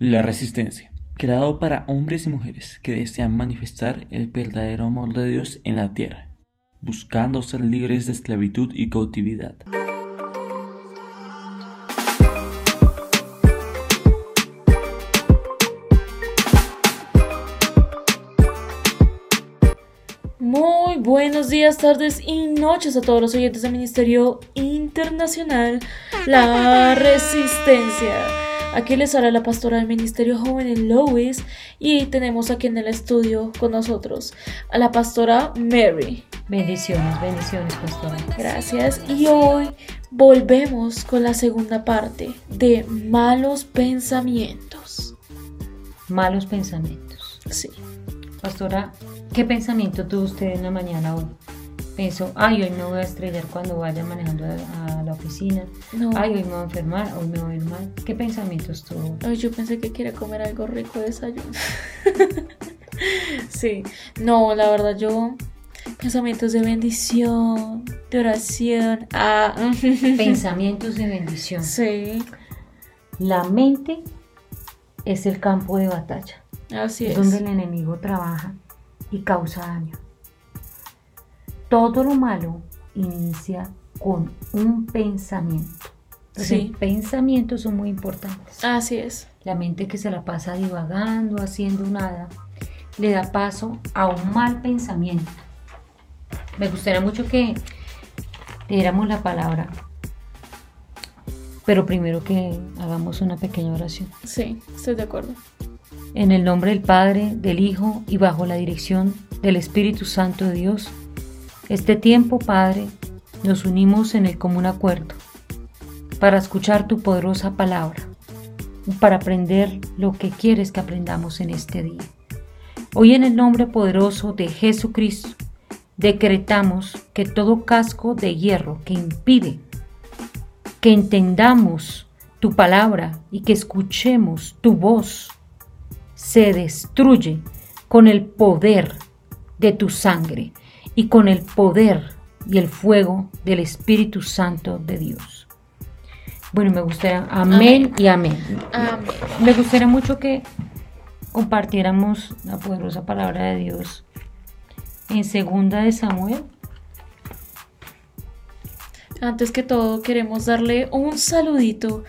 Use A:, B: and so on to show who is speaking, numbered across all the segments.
A: La Resistencia, creado para hombres y mujeres que desean manifestar el verdadero amor de Dios en la tierra, buscando ser libres de esclavitud y cautividad.
B: Muy buenos días, tardes y noches a todos los oyentes del Ministerio Internacional La Resistencia. Aquí les habla la pastora del Ministerio Joven en Lois y tenemos aquí en el estudio con nosotros a la pastora Mary.
C: Bendiciones, bendiciones, pastora.
B: Gracias. Y hoy volvemos con la segunda parte de malos pensamientos.
C: Malos pensamientos.
B: Sí.
C: Pastora, ¿qué pensamiento tuvo usted en la mañana hoy? Pensó, ay, hoy me voy a estrellar cuando vaya manejando a, a la oficina.
B: No.
C: Ay, hoy me voy a enfermar, hoy me voy a ir mal. ¿Qué pensamientos tuvo?
B: Ay, yo pensé que quería comer algo rico de desayuno. sí, no, la verdad yo pensamientos de bendición, de oración. Ah,
C: Pensamientos de bendición.
B: sí,
C: La mente es el campo de batalla,
B: así
C: es
B: es.
C: donde el enemigo trabaja y causa daño. Todo lo malo inicia con un pensamiento. Entonces,
B: Sí.
C: Pensamientos son muy importantes.
B: Así es.
C: La mente que se la pasa divagando, haciendo nada, le da paso a un mal pensamiento. Me gustaría mucho que diéramos la palabra, pero primero que hagamos una pequeña oración.
B: Sí, estoy de acuerdo.
C: En el nombre del Padre, del Hijo y bajo la dirección del Espíritu Santo de Dios, este tiempo, Padre, nos unimos en el común acuerdo para escuchar tu poderosa palabra, para aprender lo que quieres que aprendamos en este día. Hoy en el nombre poderoso de Jesucristo, decretamos que todo casco de hierro que impide que entendamos tu palabra y que escuchemos tu voz se destruye con el poder de tu sangre y con el poder y el fuego del Espíritu Santo de Dios. Bueno, me gustaría, amén,
B: Amén.
C: y amén.
B: Amén.
C: Me gustaría mucho que compartiéramos la poderosa palabra de Dios en segunda de Samuel.
B: Antes que todo, queremos darle un saludito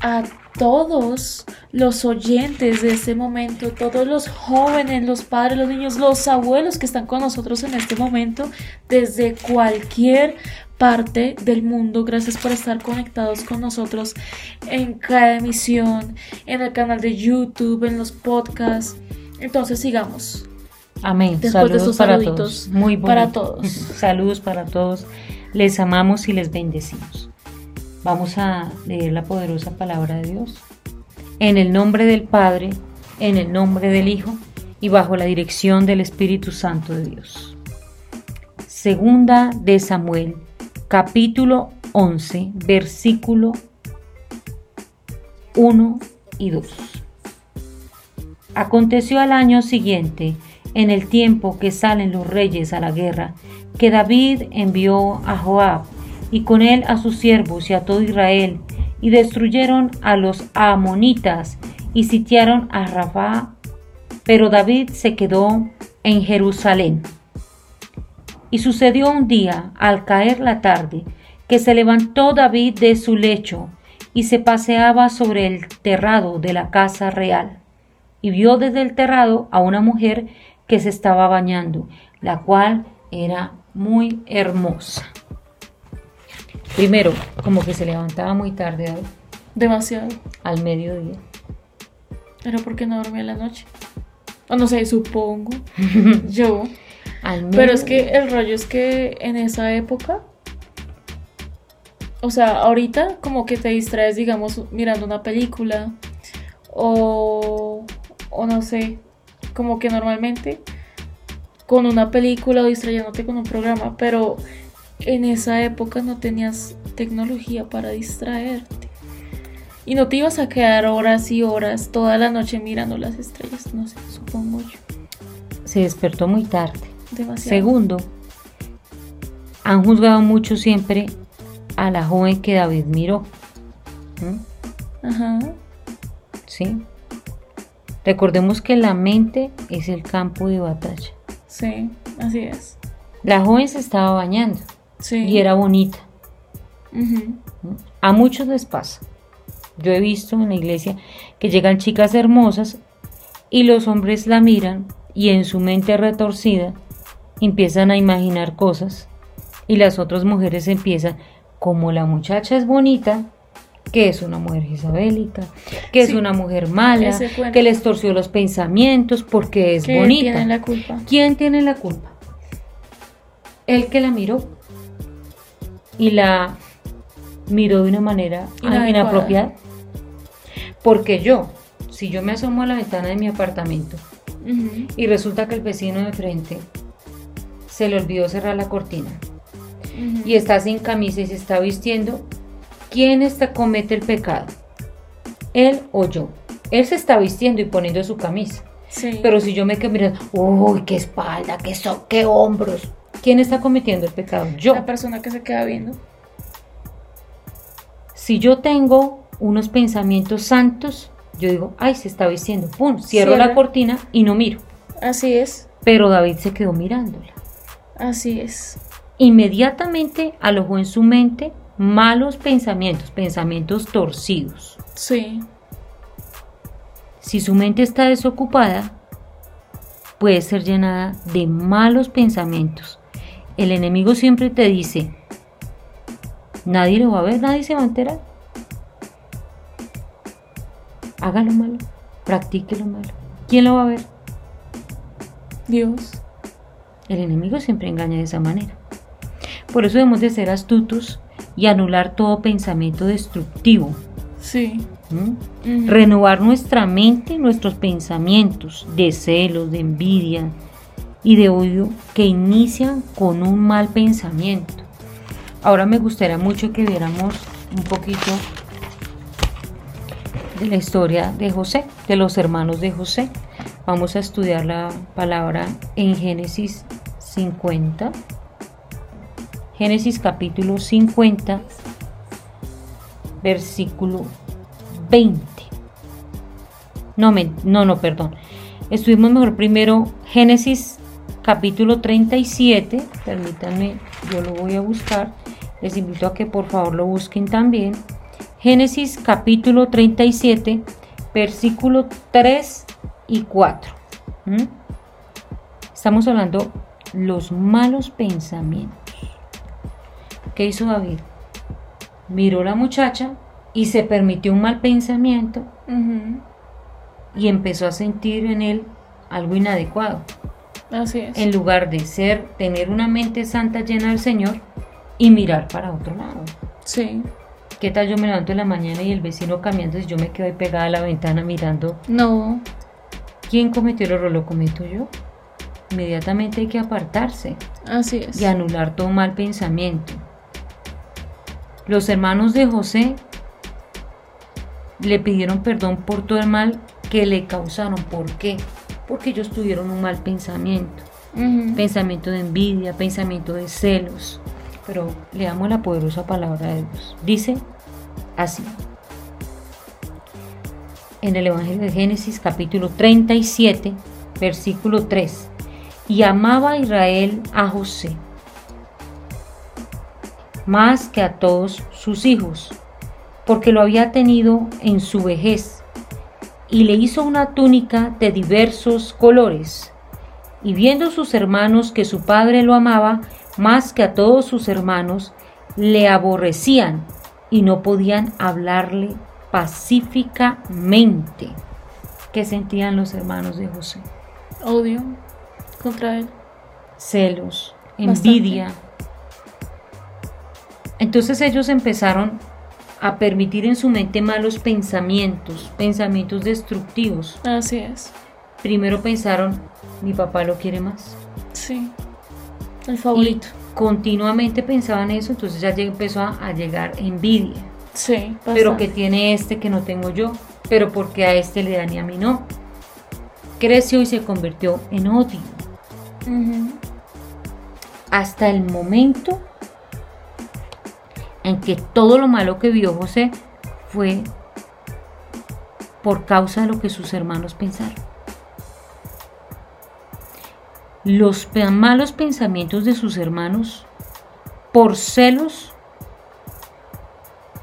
B: a todos los oyentes de este momento, todos los jóvenes, los padres, los niños, los abuelos que están con nosotros en este momento, desde cualquier parte del mundo. Gracias por estar conectados con nosotros en cada emisión, en el canal de YouTube, en los podcasts. Entonces sigamos.
C: Amén.
B: Después de
C: Saludos
B: estos
C: para
B: saluditos,
C: todos. Muy
B: para todos.
C: Saludos para todos. Les amamos y les bendecimos. Vamos a leer la poderosa palabra de Dios. En el nombre del Padre, en el nombre del Hijo y bajo la dirección del Espíritu Santo de Dios. Segunda de Samuel, capítulo 11, versículo 1 y 2. Aconteció al año siguiente, en el tiempo que salen los reyes a la guerra, que David envió a Joab y con él a sus siervos y a todo Israel, y destruyeron a los amonitas y sitiaron a Rabá, pero David se quedó en Jerusalén. Y sucedió un día, al caer la tarde, que se levantó David de su lecho y se paseaba sobre el terrado de la casa real, y vio desde el terrado a una mujer que se estaba bañando, la cual era muy hermosa. Primero, como que se levantaba muy tarde David,
B: Demasiado.
C: al mediodía.
B: Pero porque no dormía en la noche. O no sé, supongo. Yo.
C: Al
B: Pero es que
C: mediodía.
B: el rollo es que en esa época, o sea, ahorita como que te distraes, digamos, mirando una película o, o no sé, como que normalmente con una película o distrayéndote con un programa, pero en esa época no tenías tecnología para distraerte. Y no te ibas a quedar horas y horas toda la noche mirando las estrellas, no sé, supongo yo.
C: se despertó muy tarde.
B: Demasiado.
C: Segundo, han juzgado mucho siempre a la joven que David miró. ¿Mm?
B: Ajá.
C: ¿Sí? Recordemos que la mente es el campo de batalla.
B: Sí, así es.
C: La joven se estaba bañando
B: Sí.
C: y era bonita. A muchos les pasa. Yo he visto en la iglesia que llegan chicas hermosas y los hombres la miran y en su mente retorcida empiezan a imaginar cosas y las otras mujeres empiezan, como la muchacha es bonita, que es una mujer isabélica, que es una mujer mala, que les torció los pensamientos porque es
B: Que
C: bonita.
B: tienen la culpa.
C: ¿Quién tiene la culpa? El que la miró y la miró de una manera inapropiada. Porque yo, si yo me asomo a la ventana de mi apartamento y resulta que el vecino de frente se le olvidó cerrar la cortina y está sin camisa y se está vistiendo, ¿quién está, comete el pecado? ¿Él o yo? Él se está vistiendo y poniendo su camisa.
B: Sí.
C: Pero si yo me quedo mirando, uy, qué espalda, qué, so, qué hombros. ¿Quién está cometiendo el pecado? Yo.
B: La persona que se queda viendo.
C: Si yo tengo unos pensamientos santos, yo digo, ay, se está vistiendo. Pum, cierro
B: Cierra.
C: la cortina y no miro.
B: Así es.
C: Pero David se quedó mirándola.
B: Así es.
C: Inmediatamente alojó en su mente malos pensamientos, pensamientos torcidos.
B: Sí.
C: Si su mente está desocupada, puede ser llenada de malos pensamientos. El enemigo siempre te dice, nadie lo va a ver, nadie se va a enterar. Haga lo malo, practique lo malo. ¿Quién lo va a ver?
B: Dios.
C: El enemigo siempre engaña de esa manera. Por eso debemos de ser astutos y anular todo pensamiento destructivo.
B: Sí.
C: ¿m?
B: Ujú.
C: renovar nuestra mente nuestros pensamientos de celos, de envidia y de odio que inician con un mal pensamiento. Ahora me gustaría mucho que viéramos un poquito de la historia de José, de los hermanos de José. Vamos a estudiar la palabra en Génesis 50. Génesis capítulo 50, versículo 20. No, men- no, no, perdón. Estuvimos mejor primero Génesis capítulo 37. Permítanme, yo lo voy a buscar. Les invito a que por favor lo busquen también. Génesis capítulo 37, versículo 3 y 4. ¿Mm? Estamos hablando los malos pensamientos. ¿Qué hizo David? Miró la muchacha y se permitió un mal pensamiento y empezó a sentir en él algo inadecuado.
B: Así es.
C: En lugar de ser, tener una mente santa llena del Señor y mirar para otro lado.
B: Sí.
C: ¿Qué tal yo me levanto en la mañana y el vecino cambiando y yo me quedo ahí pegada a la ventana mirando?
B: No.
C: ¿Quién cometió el error? ¿Lo cometo yo? Inmediatamente hay que apartarse
B: Así es.
C: y anular todo mal pensamiento. Los hermanos de José le pidieron perdón por todo el mal que le causaron. ¿Por qué? Porque ellos tuvieron un mal pensamiento. Pensamiento de envidia, pensamiento de celos. Pero leamos la poderosa palabra de Dios. Dice así. En el Evangelio de Génesis capítulo 37, versículo 3. Y amaba Israel a José más que a todos sus hijos, porque lo había tenido en su vejez, y le hizo una túnica de diversos colores. Y viendo sus hermanos que su padre lo amaba más que a todos sus hermanos, le aborrecían y no podían hablarle pacíficamente. ¿Qué sentían los hermanos de José?
B: Odio contra él.
C: celos,
B: Bastante.
C: Entonces ellos empezaron a permitir en su mente malos pensamientos, pensamientos destructivos.
B: Así es.
C: Primero pensaron, mi papá lo quiere más.
B: Sí. El
C: Y
B: favorito.
C: continuamente pensaban eso, entonces ya empezó a, a llegar envidia.
B: Sí.
C: Pero que tiene este que no tengo yo, pero porque a este le dan y a mí no. Creció y se convirtió en odio. Hasta el momento en que todo lo malo que vio José fue por causa de lo que sus hermanos pensaron. Los malos pensamientos de sus hermanos, por celos,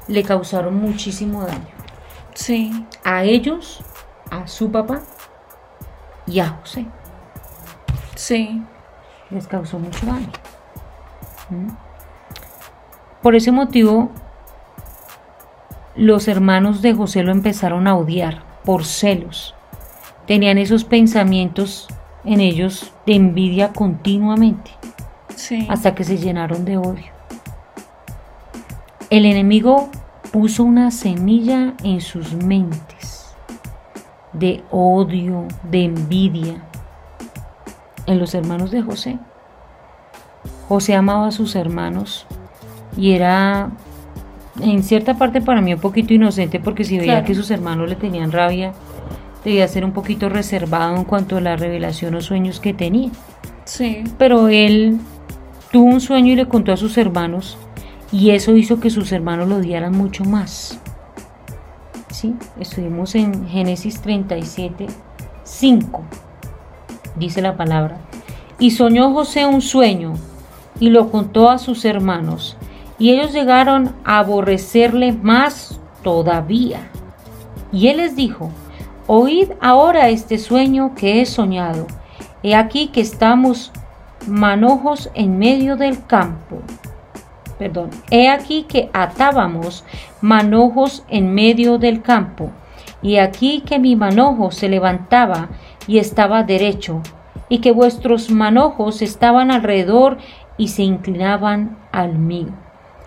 C: le causaron muchísimo daño.
B: Sí.
C: A ellos, a su papá y a José.
B: Sí.
C: Les causó mucho daño. ¿Mm? Por ese motivo, los hermanos de José lo empezaron a odiar por celos. Tenían esos pensamientos en ellos de envidia continuamente,
B: Sí.
C: hasta que se llenaron de odio. El enemigo puso una semilla en sus mentes de odio, de envidia, en los hermanos de José. José amaba a sus hermanos y era en cierta parte para mí un poquito inocente porque si veía
B: Claro.
C: que sus hermanos le tenían rabia, debía ser un poquito reservado en cuanto a la revelación o sueños que tenía.
B: Sí.
C: Pero él tuvo un sueño y le contó a sus hermanos y eso hizo que sus hermanos lo odiaran mucho más. ¿Sí? Estuvimos en Génesis 37, 5. Dice la palabra. Y soñó José un sueño y lo contó a sus hermanos y ellos llegaron a aborrecerle más todavía. Y él les dijo, oíd ahora este sueño que he soñado. He aquí que estamos manojos en medio del campo. Perdón, he aquí que atábamos manojos en medio del campo. Y aquí que mi manojo se levantaba y estaba derecho, y que vuestros manojos estaban alrededor y se inclinaban al mío.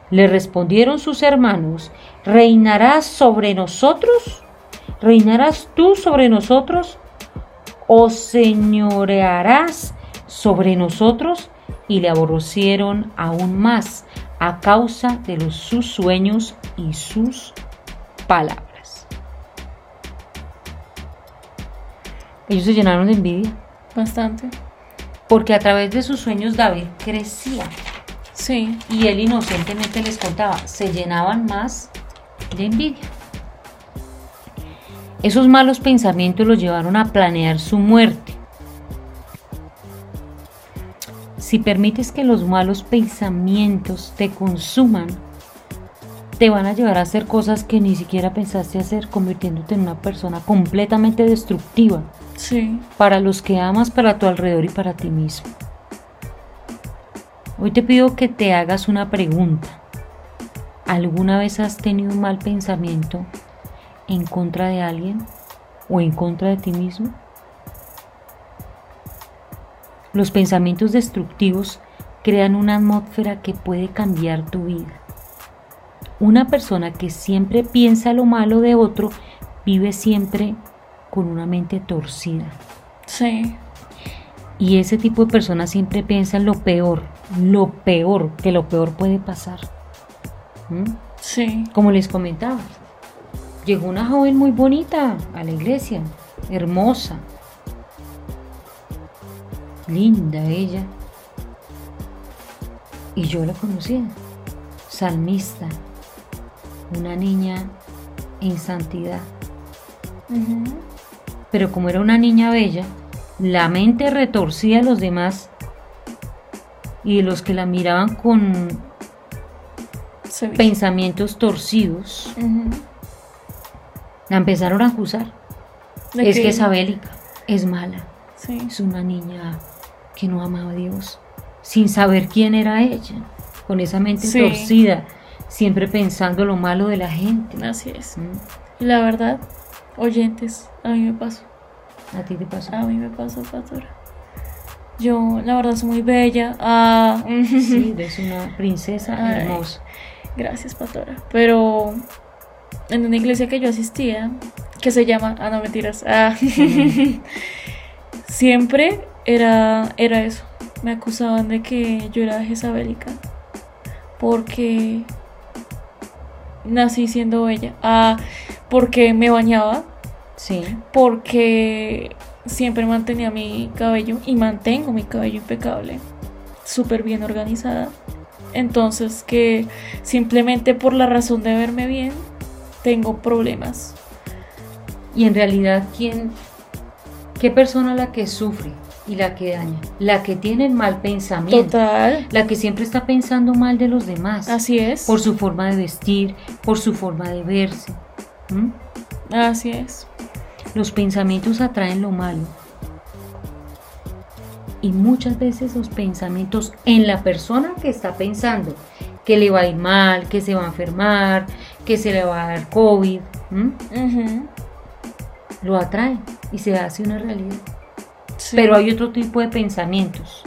C: Le respondieron sus hermanos, ¿reinarás sobre nosotros? ¿Reinarás tú sobre nosotros? ¿O señorearás sobre nosotros? Y le aborrecieron aún más a causa de los, sus sueños y sus palabras. Ellos se llenaron de envidia
B: Bastante.
C: porque a través de sus sueños David crecía
B: Sí.
C: y él inocentemente les contaba, se llenaban más de envidia. Esos malos pensamientos los llevaron a planear su muerte. Si permites que los malos pensamientos te consuman, te van a llevar a hacer cosas que ni siquiera pensaste hacer, convirtiéndote en una persona completamente destructiva
B: Sí.
C: para los que amas, para tu alrededor y para ti mismo. Hoy te pido que te hagas una pregunta. ¿Alguna vez has tenido un mal pensamiento en contra de alguien o en contra de ti mismo? Los pensamientos destructivos crean una atmósfera que puede cambiar tu vida. Una persona que siempre piensa lo malo de otro vive siempre con una mente torcida.
B: Sí.
C: Y ese tipo de personas siempre piensan lo peor, lo peor, que lo peor puede pasar. ¿Mm?
B: Sí.
C: Como les comentaba, llegó una joven muy bonita a la iglesia, hermosa, linda ella. Y yo la conocía, salmista, una niña en santidad. Pero como era una niña bella, la mente retorcía a los demás y los que la miraban con pensamientos torcidos, la empezaron a acusar.
B: ¿De
C: Es
B: qué?
C: que es abélica, es mala,
B: Sí.
C: es una niña que no amaba a Dios, sin saber quién era ella, con esa mente
B: Sí.
C: torcida, siempre pensando lo malo de la gente.
B: Así es.
C: ¿Mm?
B: Y la verdad, oyentes, a mí me pasó.
C: ¿A ti te pasó?
B: A mí me pasó, pastora. Yo, la verdad, soy muy bella. Ah,
C: Sí, eres una princesa
B: Ay.
C: hermosa.
B: Gracias, pastora. Pero en una iglesia que yo asistía, que se llama, ah, no mentiras, ah, siempre era, era eso. Me acusaban de que yo era jezabélica porque nací siendo bella, ah, porque me bañaba,
C: Sí,
B: porque siempre mantenía mi cabello y mantengo mi cabello impecable, súper bien organizada. Entonces que simplemente por la razón de verme bien tengo problemas.
C: Y en realidad, ¿quién, ¿qué persona la que sufre y la que daña? La que tiene el mal pensamiento.
B: Total.
C: La que siempre está pensando mal de los demás.
B: Así es.
C: Por su forma de vestir, por su forma de verse.
B: Así es.
C: Los pensamientos atraen lo malo. Y muchas veces los pensamientos en la persona que está pensando que le va a ir mal, que se va a enfermar, que se le va a dar COVID, lo atrae y se hace una realidad.
B: Sí.
C: Pero hay otro tipo de pensamientos,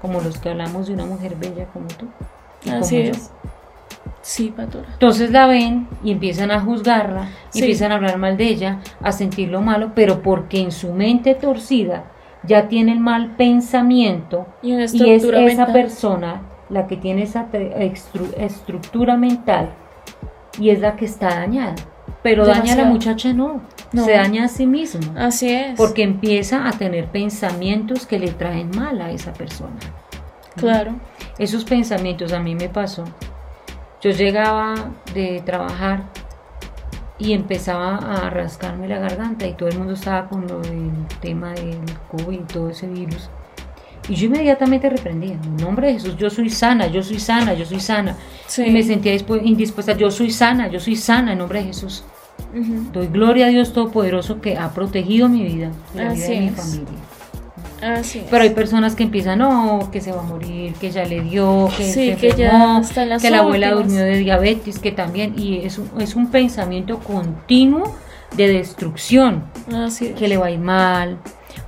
C: como los que hablamos de una mujer bella como tú. y como
B: Así
C: yo.
B: Sí, Patora.
C: Entonces la ven y empiezan a juzgarla,
B: Sí.
C: empiezan a hablar mal de ella, a sentir lo malo, pero porque en su mente torcida ya tiene el mal pensamiento
B: Y
C: es esa
B: mental.
C: persona la que tiene esa estructura mental y es la que está dañada. Pero daña a la muchacha no,
B: No.
C: se daña a sí misma.
B: Así es.
C: Porque empieza a tener pensamientos que le traen mal a esa persona.
B: Claro.
C: Esos pensamientos a mí me pasó. Yo llegaba de trabajar y empezaba a rascarme la garganta y todo el mundo estaba con lo del tema del COVID y todo ese virus. Y yo inmediatamente reprendía, en nombre de Jesús, yo soy sana, yo soy sana, yo soy sana.
B: Sí.
C: Y me sentía dispu- indispuesta, yo soy sana, yo soy sana en nombre de Jesús. Doy gloria a Dios Todopoderoso que ha protegido mi vida, y la vida de mi
B: es.
C: familia.
B: Así es.
C: Pero hay personas que empiezan, no, que se va a morir, que ya le dio, que
B: Sí,
C: se
B: que
C: enfermó, que la abuela durmió de diabetes, que también, y es un, es un pensamiento continuo de destrucción,
B: Así es.
C: que le va a ir mal,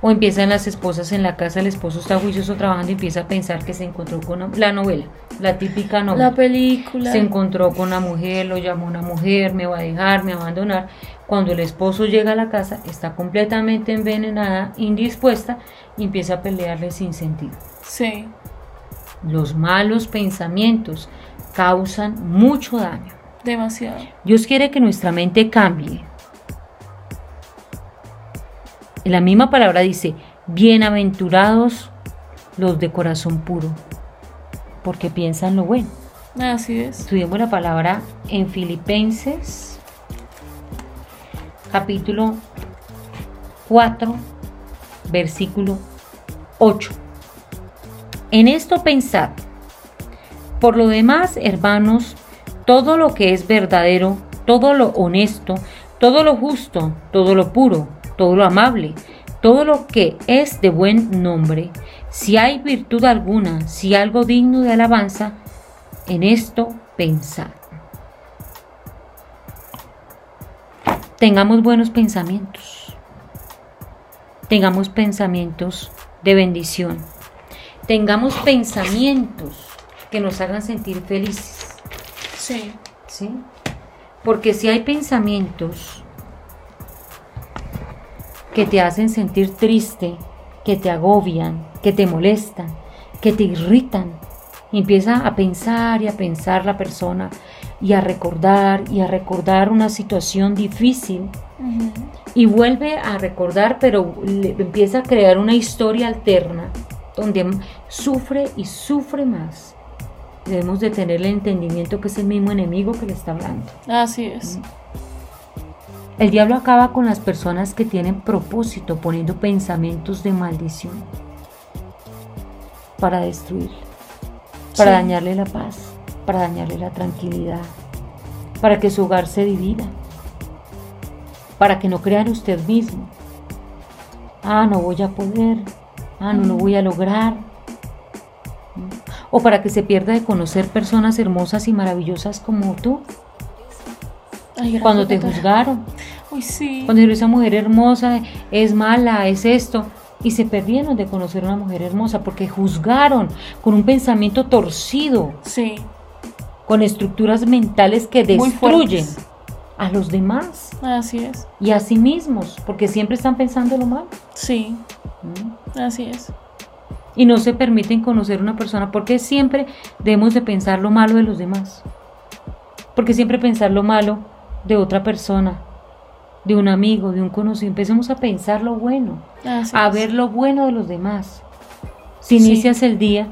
C: o empiezan las esposas en la casa, el esposo está juicioso trabajando y empieza a pensar que se encontró con una- la novela, la típica novela.
B: La película.
C: Se encontró con una mujer, lo llamó una mujer, me va a dejar, me va a abandonar. Cuando el esposo llega a la casa, está completamente envenenada, indispuesta y empieza a pelearle sin sentido.
B: Sí.
C: Los malos pensamientos causan mucho daño.
B: Demasiado.
C: Dios quiere que nuestra mente cambie. La misma palabra dice, bienaventurados los de corazón puro, porque piensan lo bueno.
B: Así es.
C: Estudiemos la palabra en Filipenses, capítulo 4, versículo 8. En esto pensad. Por lo demás, hermanos, todo lo que es verdadero, todo lo honesto, todo lo justo, todo lo puro, todo lo amable, todo lo que es de buen nombre, si hay virtud alguna, si algo digno de alabanza, en esto pensad. Tengamos buenos pensamientos. Tengamos pensamientos de bendición. Tengamos pensamientos que nos hagan sentir felices.
B: Sí.
C: ¿sí? Porque si hay pensamientos que te hacen sentir triste, que te agobian, que te molestan, que te irritan, empieza a pensar y a pensar la persona y a recordar y a recordar una situación difícil y vuelve a recordar, pero le empieza a crear una historia alterna donde sufre y sufre más. Debemos de tener el entendimiento que es el mismo enemigo que le está hablando.
B: Así es.
C: El diablo acaba con las personas que tienen propósito poniendo pensamientos de maldición para destruir, para
B: Sí.
C: dañarle la paz, para dañarle la tranquilidad, para que su hogar se divida, para que no crea en usted mismo. Ah, no voy a poder, ah, no lo voy a lograr. O para que se pierda de conocer personas hermosas y maravillosas como tú,
B: Ay,
C: cuando te
B: doctora.
C: juzgaron.
B: Uy, sí.
C: Cuando dijeron, esa mujer hermosa es mala, es esto. Y se perdieron de conocer a una mujer hermosa porque juzgaron con un pensamiento torcido,
B: Sí.
C: con estructuras mentales que destruyen a los demás
B: Así es.
C: y a sí mismos, porque siempre están pensando lo malo.
B: Sí.
C: ¿Mm?
B: Así es.
C: Y no se permiten conocer a una persona porque siempre debemos de pensar lo malo de los demás. Porque siempre pensar lo malo de otra persona, de un amigo, de un conocido. Empecemos a pensar lo bueno.
B: Así
C: a
B: es.
C: ver lo bueno de los demás. Si
B: Sí.
C: inicias el día,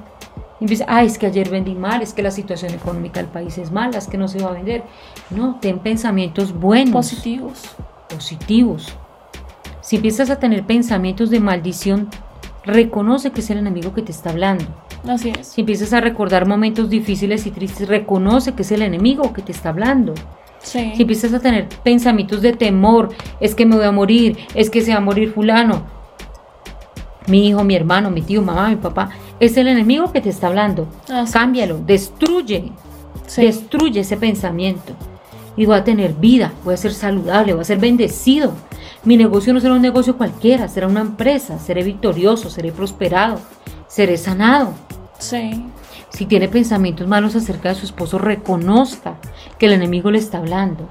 C: empiezas, ay, es que ayer vendí mal, es que la situación económica del país es mala, es que no se va a vender. No, ten pensamientos buenos,
B: Positivos.
C: positivos. Si empiezas a tener pensamientos de maldición, reconoce que es el enemigo que te está hablando.
B: Así es.
C: Si empiezas a recordar momentos difíciles y tristes, reconoce que es el enemigo que te está hablando.
B: Sí.
C: Si empiezas a tener pensamientos de temor, es que me voy a morir, es que se va a morir fulano, mi hijo, mi hermano, mi tío, mamá, mi papá, es el enemigo que te está hablando.
B: Así
C: Cámbialo, destruye,
B: Sí.
C: destruye ese pensamiento. Y voy a tener vida, voy a ser saludable, voy a ser bendecido. Mi negocio no será un negocio cualquiera, será una empresa, seré victorioso, seré prosperado, seré sanado.
B: Sí.
C: Si tiene pensamientos malos acerca de su esposo, reconozca que el enemigo le está hablando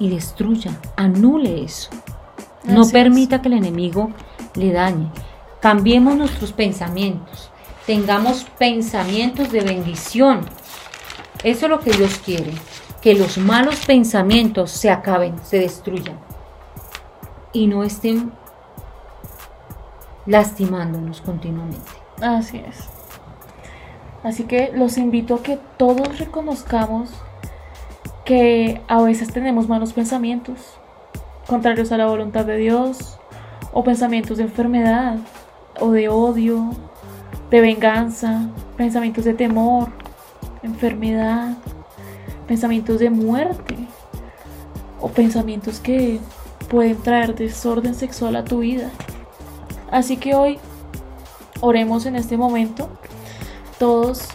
C: y destruya, anule eso. No
B: Así es.
C: permita que el enemigo le dañe. Cambiemos nuestros pensamientos. Tengamos pensamientos de bendición. Eso es lo que Dios quiere. Que los malos pensamientos se acaben, se destruyan. Y no estén lastimándonos continuamente.
B: Así es. Así que los invito a que todos reconozcamos que a veces tenemos malos pensamientos, contrarios a la voluntad de Dios, o pensamientos de enfermedad, o de odio, de venganza, pensamientos de temor, enfermedad, pensamientos de muerte, o pensamientos que pueden traer desorden sexual a tu vida. Así que hoy oremos en este momento todos.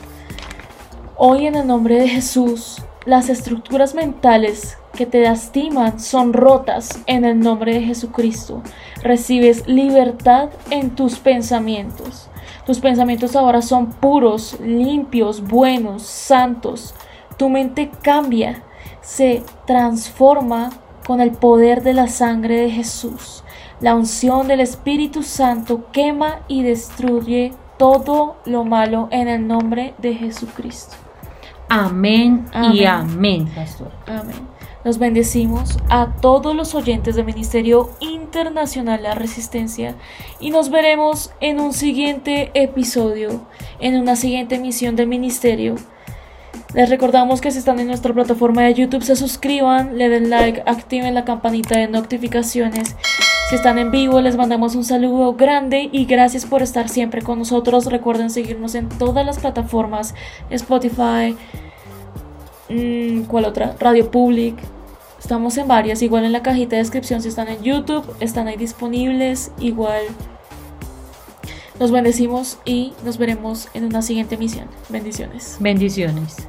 B: Hoy en el nombre de Jesús, las estructuras mentales que te lastiman son rotas en el nombre de Jesucristo. Recibes libertad en tus pensamientos. Tus pensamientos ahora son puros, limpios, buenos, santos. Tu mente cambia, se transforma con el poder de la sangre de Jesús. La unción del Espíritu Santo quema y destruye todo lo malo en el nombre de Jesucristo.
C: Amén, y
B: Amén.
C: amén, pastor.
B: Amén. Nos bendecimos a todos los oyentes del Ministerio Internacional La Resistencia y nos veremos en un siguiente episodio, en una siguiente emisión del Ministerio. Les recordamos que si están en nuestra plataforma de YouTube se suscriban, le den like, activen la campanita de notificaciones. Si están en vivo les mandamos un saludo grande y gracias por estar siempre con nosotros. Recuerden seguirnos en todas las plataformas, Spotify, Mm, ¿Cuál otra? Radio Public. Estamos en varias. Igual en la cajita de descripción si están en YouTube. Están ahí disponibles. Igual. Nos bendecimos y nos veremos en una siguiente emisión. Bendiciones.
C: Bendiciones.